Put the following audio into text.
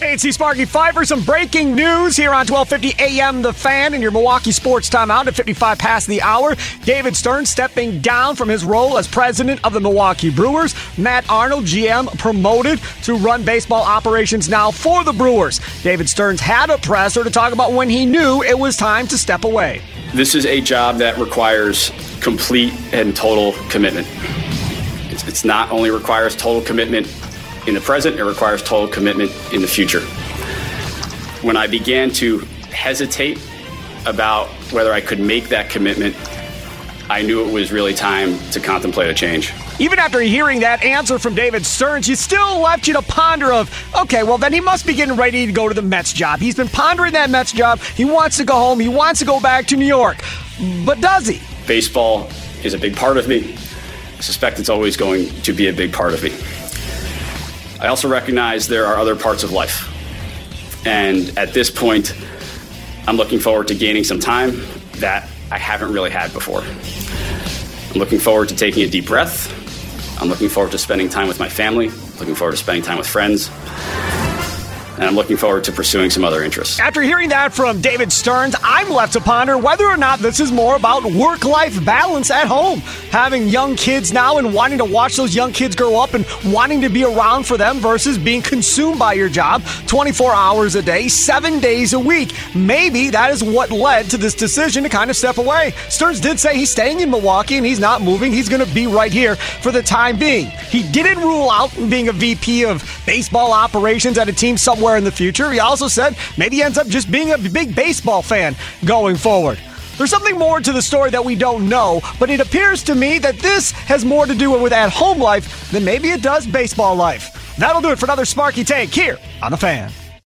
Hey, it's Sparky Five for some breaking news here on 1250 AM The Fan in your Milwaukee Sports Timeout at 55 past the hour. David Stearns stepping down from his role as president of the Milwaukee Brewers. Matt Arnold, GM, promoted to run baseball operations now for the Brewers. David Stearns had a presser to talk about when he knew it was time to step away. This is a job that requires complete and total commitment. It's not only requires total commitment in the present, it requires total commitment in the future. When I began to hesitate about whether I could make that commitment, I knew it was really time to contemplate a change. Even after hearing that answer from David Stearns, you still left you to ponder of, okay, well then he must be getting ready to go to the Mets job. He's been pondering that Mets job. He wants to go home. He wants to go back to New York. But does he? Baseball is a big part of me. I suspect it's always going to be a big part of me. I also recognize there are other parts of life. And at this point, I'm looking forward to gaining some time that I haven't really had before. I'm looking forward to taking a deep breath. I'm looking forward to spending time with my family, looking forward to spending time with friends and I'm looking forward to pursuing some other interests. After hearing that from David Stearns, I'm left to ponder whether or not this is more about work life balance at home. Having young kids now and wanting to watch those young kids grow up and wanting to be around for them versus being consumed by your job 24 hours a day, seven days a week. Maybe that is what led to this decision to kind of step away. Stearns did say he's staying in Milwaukee and he's not moving. He's going to be right here for the time being. He didn't rule out being a VP of baseball operations at a team somewhere in the future. He also said maybe he ends up just being a big baseball fan going forward. There's something more to the story that we don't know, but it appears to me that this has more to do with at home life than maybe it does baseball life. That'll do it for another Sparky Take here on The Fan.